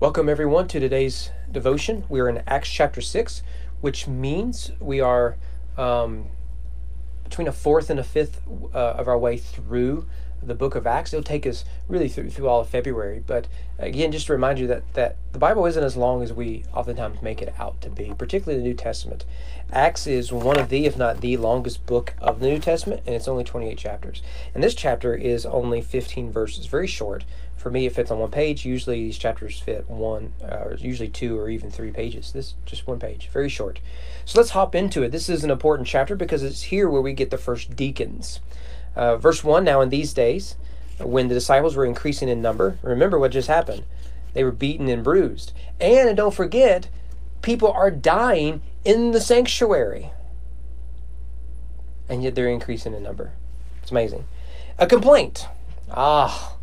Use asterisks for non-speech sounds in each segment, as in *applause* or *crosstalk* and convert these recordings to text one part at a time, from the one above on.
Welcome, everyone, to today's devotion. We are in Acts chapter 6, which means we are um, between a fourth and a fifth uh, of our way through the book of Acts. It'll take us really through, through all of February. But again, just to remind you that, that the Bible isn't as long as we oftentimes make it out to be, particularly the New Testament. Acts is one of the, if not the longest book of the New Testament, and it's only 28 chapters. And this chapter is only 15 verses, very short, for me, it fits on one page. Usually, these chapters fit one, uh, usually two or even three pages. This just one page, very short. So let's hop into it. This is an important chapter because it's here where we get the first deacons. Uh, verse one. Now, in these days, when the disciples were increasing in number, remember what just happened. They were beaten and bruised, and, and don't forget, people are dying in the sanctuary, and yet they're increasing in number. It's amazing. A complaint. Ah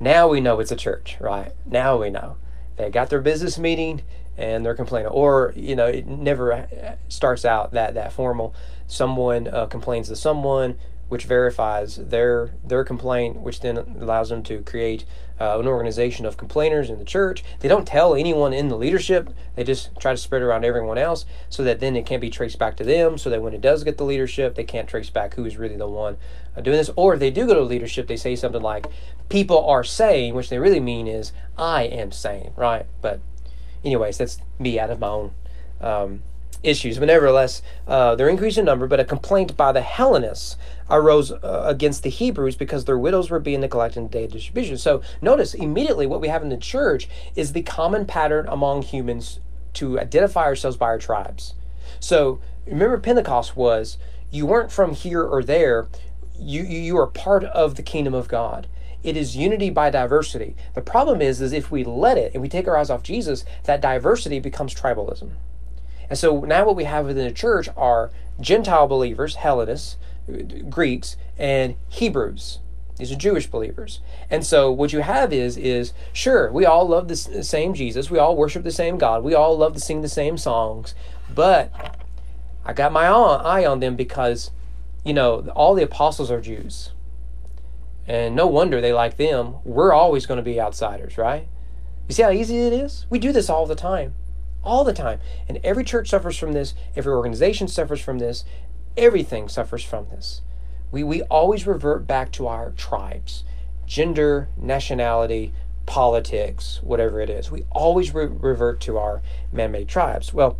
now we know it's a church, right? Now we know. They got their business meeting and they're complaining. Or, you know, it never starts out that, that formal. Someone uh, complains to someone, which verifies their their complaint, which then allows them to create uh, an organization of complainers in the church. They don't tell anyone in the leadership; they just try to spread around everyone else, so that then it can't be traced back to them. So that when it does get the leadership, they can't trace back who is really the one uh, doing this. Or if they do go to leadership, they say something like, "People are saying," which they really mean is, "I am saying," right? But, anyways, that's me out of my own. Um, issues. But nevertheless, uh, they're increasing number, but a complaint by the Hellenists arose uh, against the Hebrews because their widows were being neglected in the day of distribution. So notice immediately what we have in the church is the common pattern among humans to identify ourselves by our tribes. So remember, Pentecost was you weren't from here or there. You, you, you are part of the kingdom of God. It is unity by diversity. The problem is, is if we let it and we take our eyes off Jesus, that diversity becomes tribalism. And so now what we have within the church are Gentile believers, Hellenists, Greeks, and Hebrews. These are Jewish believers. And so what you have is is sure, we all love the same Jesus, we all worship the same God, we all love to sing the same songs, but I got my eye on them because you know, all the apostles are Jews. And no wonder they like them. We're always going to be outsiders, right? You see how easy it is? We do this all the time all the time. And every church suffers from this, every organization suffers from this, everything suffers from this. We, we always revert back to our tribes gender, nationality, politics, whatever it is. We always re- revert to our man made tribes. Well,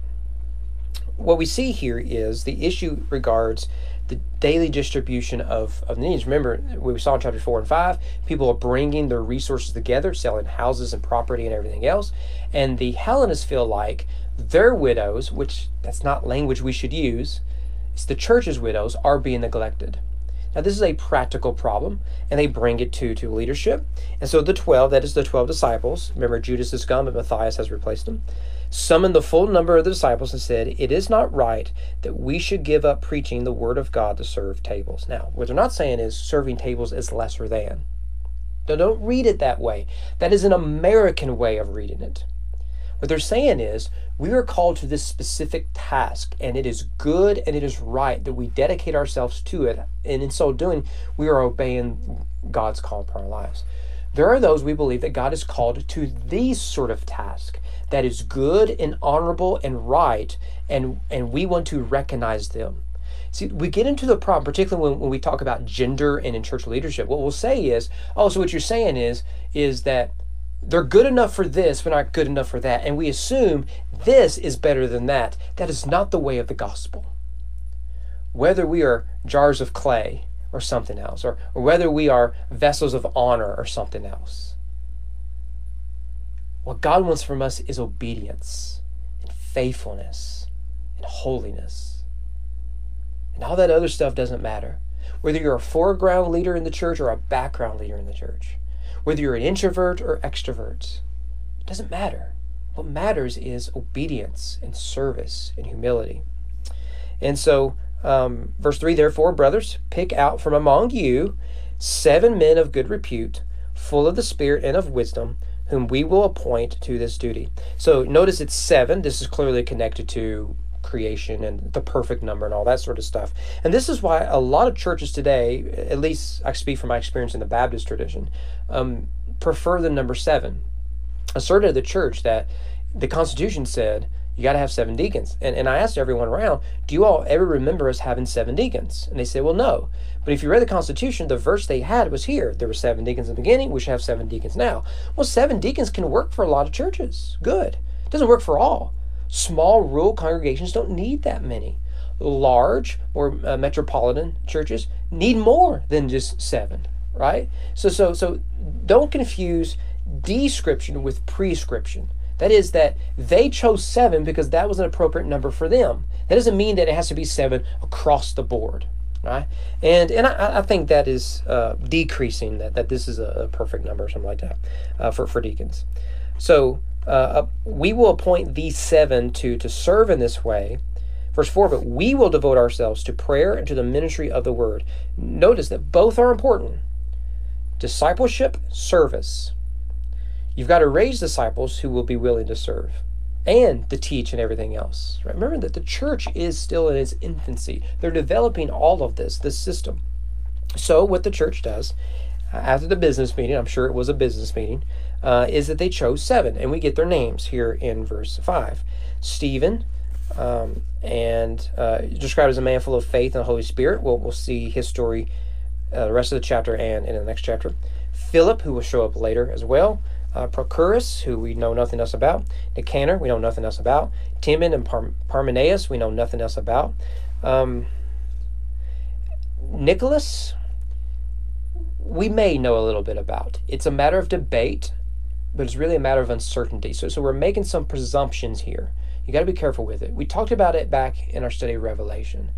what we see here is the issue regards the daily distribution of, of needs. Remember, we saw in chapter 4 and 5, people are bringing their resources together, selling houses and property and everything else. And the Hellenists feel like their widows, which that's not language we should use, it's the church's widows, are being neglected. Now, this is a practical problem, and they bring it to, to leadership. And so the 12, that is the 12 disciples, remember Judas is gone, but Matthias has replaced them, summoned the full number of the disciples and said, It is not right that we should give up preaching the word of God to serve tables. Now, what they're not saying is serving tables is lesser than. Now, don't read it that way. That is an American way of reading it. What they're saying is, we are called to this specific task, and it is good and it is right that we dedicate ourselves to it. And in so doing, we are obeying God's call for our lives. There are those we believe that God is called to these sort of task that is good and honorable and right, and, and we want to recognize them. See, we get into the problem, particularly when, when we talk about gender and in church leadership. What we'll say is, oh, so what you're saying is, is that they're good enough for this, but not good enough for that. And we assume this is better than that. That is not the way of the gospel. Whether we are jars of clay or something else, or, or whether we are vessels of honor or something else, what God wants from us is obedience and faithfulness and holiness. And all that other stuff doesn't matter. Whether you're a foreground leader in the church or a background leader in the church whether you're an introvert or extrovert. It doesn't matter. What matters is obedience and service and humility. And so, um, verse 3 Therefore, brothers, pick out from among you seven men of good repute, full of the Spirit and of wisdom, whom we will appoint to this duty. So, notice it's seven. This is clearly connected to creation and the perfect number and all that sort of stuff. And this is why a lot of churches today, at least I speak from my experience in the Baptist tradition, um, prefer the number seven. asserted the church that the Constitution said you got to have seven deacons. And, and I asked everyone around, do you all ever remember us having seven deacons? And they said, well, no. But if you read the Constitution, the verse they had was here. There were seven deacons in the beginning. We should have seven deacons now. Well, seven deacons can work for a lot of churches. Good. It doesn't work for all. Small rural congregations don't need that many. Large or uh, metropolitan churches need more than just seven, right? So, so, so don't confuse description with prescription. That is, that they chose seven because that was an appropriate number for them. That doesn't mean that it has to be seven across the board, right? And and I, I think that is uh, decreasing that that this is a, perfect number or something like that uh, for for deacons. So uh, we will appoint these seven to to serve in this way. Verse 4, but we will devote ourselves to prayer and to the ministry of the word. Notice that both are important discipleship, service. You've got to raise disciples who will be willing to serve and to teach and everything else. Right? Remember that the church is still in its infancy. They're developing all of this, this system. So, what the church does uh, after the business meeting, I'm sure it was a business meeting, uh, is that they chose seven, and we get their names here in verse 5. Stephen, um, and uh, described as a man full of faith and the Holy Spirit. We'll, we'll see his story uh, the rest of the chapter and in the next chapter. Philip, who will show up later as well uh, Prochorus, who we know nothing else about, Nicanor, we know nothing else about, Timon and Par- Parmenas, we know nothing else about. Um, Nicholas, we may know a little bit about. It's a matter of debate, but it's really a matter of uncertainty. So, so we're making some presumptions here. You got to be careful with it. We talked about it back in our study of Revelation.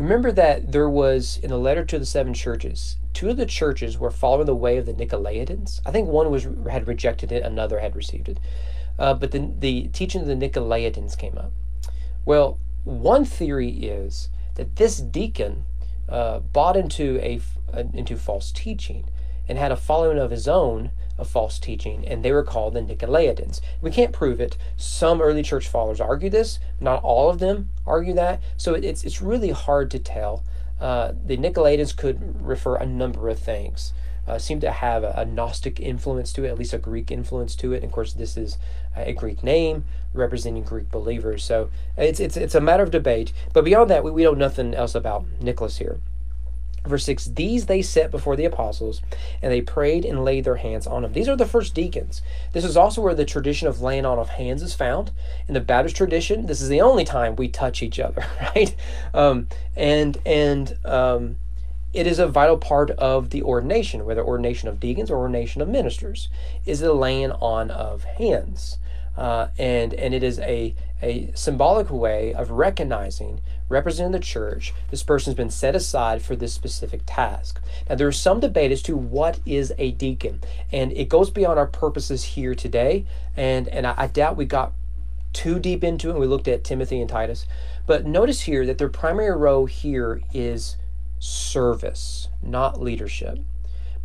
Remember that there was in the letter to the seven churches, two of the churches were following the way of the Nicolaitans. I think one was had rejected it, another had received it. Uh, but the, the teaching of the Nicolaitans came up. Well, one theory is that this deacon uh, bought into a, a into false teaching and had a following of his own of false teaching, and they were called the Nicolaitans. We can't prove it. Some early church fathers argue this. Not all of them argue that. So it's it's really hard to tell. Uh, the Nicolaitans could refer a number of things. Uh, seem to have a, a, Gnostic influence to it, at least a Greek influence to it. And of course, this is a Greek name representing Greek believers. So it's it's it's a matter of debate. But beyond that, we, we know nothing else about Nicholas here. Verse 6 These they set before the apostles, and they prayed and laid their hands on them. These are the first deacons. This is also where the tradition of laying on of hands is found. In the Baptist tradition, this is the only time we touch each other, *laughs* right? Um, and and um, it is a vital part of the ordination, whether ordination of deacons or ordination of ministers, is the laying on of hands. Uh, and and it is a a symbolic way of recognizing representing the church, this person's been set aside for this specific task. Now, there is some debate as to what is a deacon, and it goes beyond our purposes here today. And, and I, I doubt we got too deep into it. We looked at Timothy and Titus. But notice here that their primary role here is service, not leadership.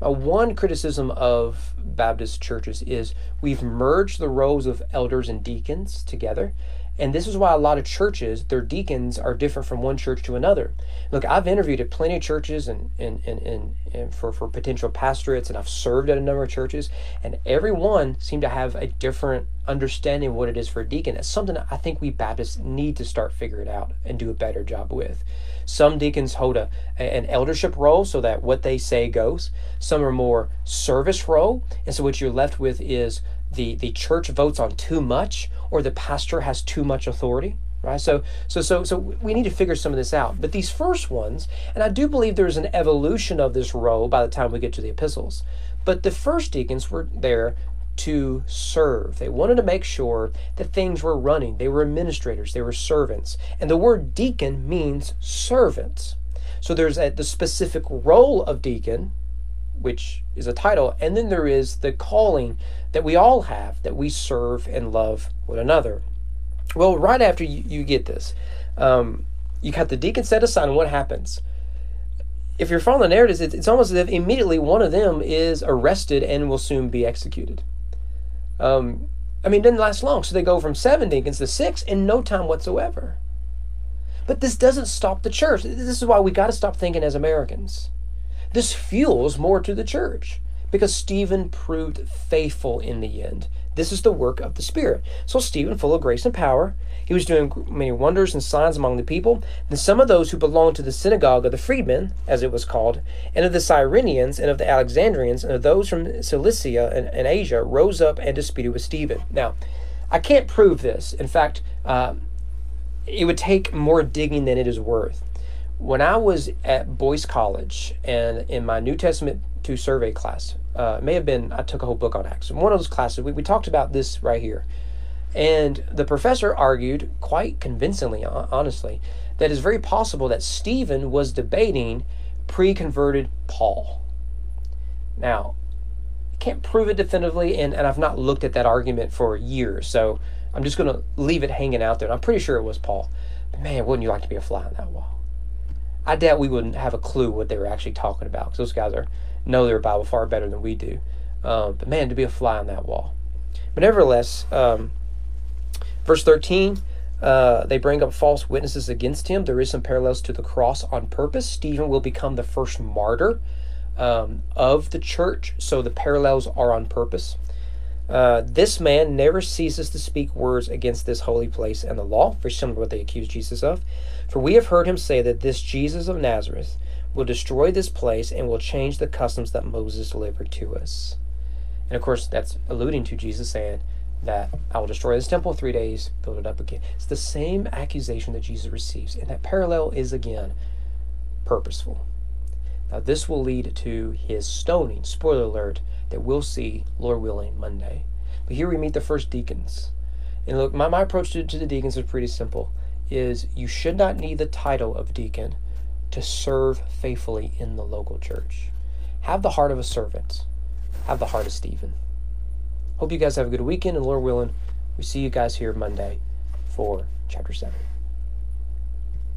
Now, one criticism of Baptist churches is we've merged the roles of elders and deacons together. And this is why a lot of churches, their deacons are different from one church to another. Look, I've interviewed at plenty of churches and, and, and, and, and for, for potential pastorates, and I've served at a number of churches, and every one seemed to have a different understanding of what it is for a deacon. It's something I think we Baptists need to start figuring out and do a better job with. Some deacons hold a, an eldership role so that what they say goes. Some are more service role, and so what you're left with is the, the church votes on too much or the pastor has too much authority right so so so so we need to figure some of this out but these first ones and i do believe there's an evolution of this role by the time we get to the epistles but the first deacons were there to serve. They wanted to make sure that things were running. They were administrators, they were servants. And the word deacon means servants. So there's a, the specific role of deacon, which is a title, and then there is the calling that we all have that we serve and love one another. Well, right after you, you get this, um, you got the deacon set aside, and what happens? If you're following the narratives, it's, almost as if immediately one of them is arrested and will soon be executed. Um, I mean, it didn't last long. So they go from seven deacons to six in no time whatsoever. But this doesn't stop the church. This is why we got to stop thinking as Americans. This fuels more to the church because Stephen proved faithful in the end. This is the work of the Spirit. So Stephen, full of grace and power, he was doing many wonders and signs among the people. And some of those who belonged to the synagogue of the freedmen, as it was called, and of the Cyrenians, and of the Alexandrians, and of those from Cilicia and, and Asia, rose up and disputed with Stephen. Now, I can't prove this. In fact, uh, it would take more digging than it is worth. When I was at Boyce College and in my New Testament 2 survey class, uh, may have been, I took a whole book on Acts. In one of those classes, we, we talked about this right here. And the professor argued quite convincingly, honestly, that it's very possible that Stephen was debating pre converted Paul. Now, I can't prove it definitively, and, and I've not looked at that argument for years, so I'm just going to leave it hanging out there. And I'm pretty sure it was Paul. But man, wouldn't you like to be a fly on that wall? I doubt we wouldn't have a clue what they were actually talking about because those guys are know their Bible far better than we do. Um, but man, to be a fly on that wall. But nevertheless, um, Verse 13, uh, they bring up false witnesses against him. There is some parallels to the cross on purpose. Stephen will become the first martyr um, of the church, so the parallels are on purpose. Uh, this man never ceases to speak words against this holy place and the law, very similar to what they accuse Jesus of. For we have heard him say that this Jesus of Nazareth will destroy this place and will change the customs that Moses delivered to us. And of course, that's alluding to Jesus saying, that I will destroy this temple three days, build it up again. It's the same accusation that Jesus receives, and that parallel is again purposeful. Now, this will lead to his stoning, spoiler alert, that we'll see, Lord willing, Monday. But here we meet the first deacons. And look, my, my approach to, to the deacons is pretty simple is you should not need the title of deacon to serve faithfully in the local church. Have the heart of a servant. Have the heart of Stephen. Hope you guys have a good weekend, and Lord willing, we see you guys here Monday for chapter 7.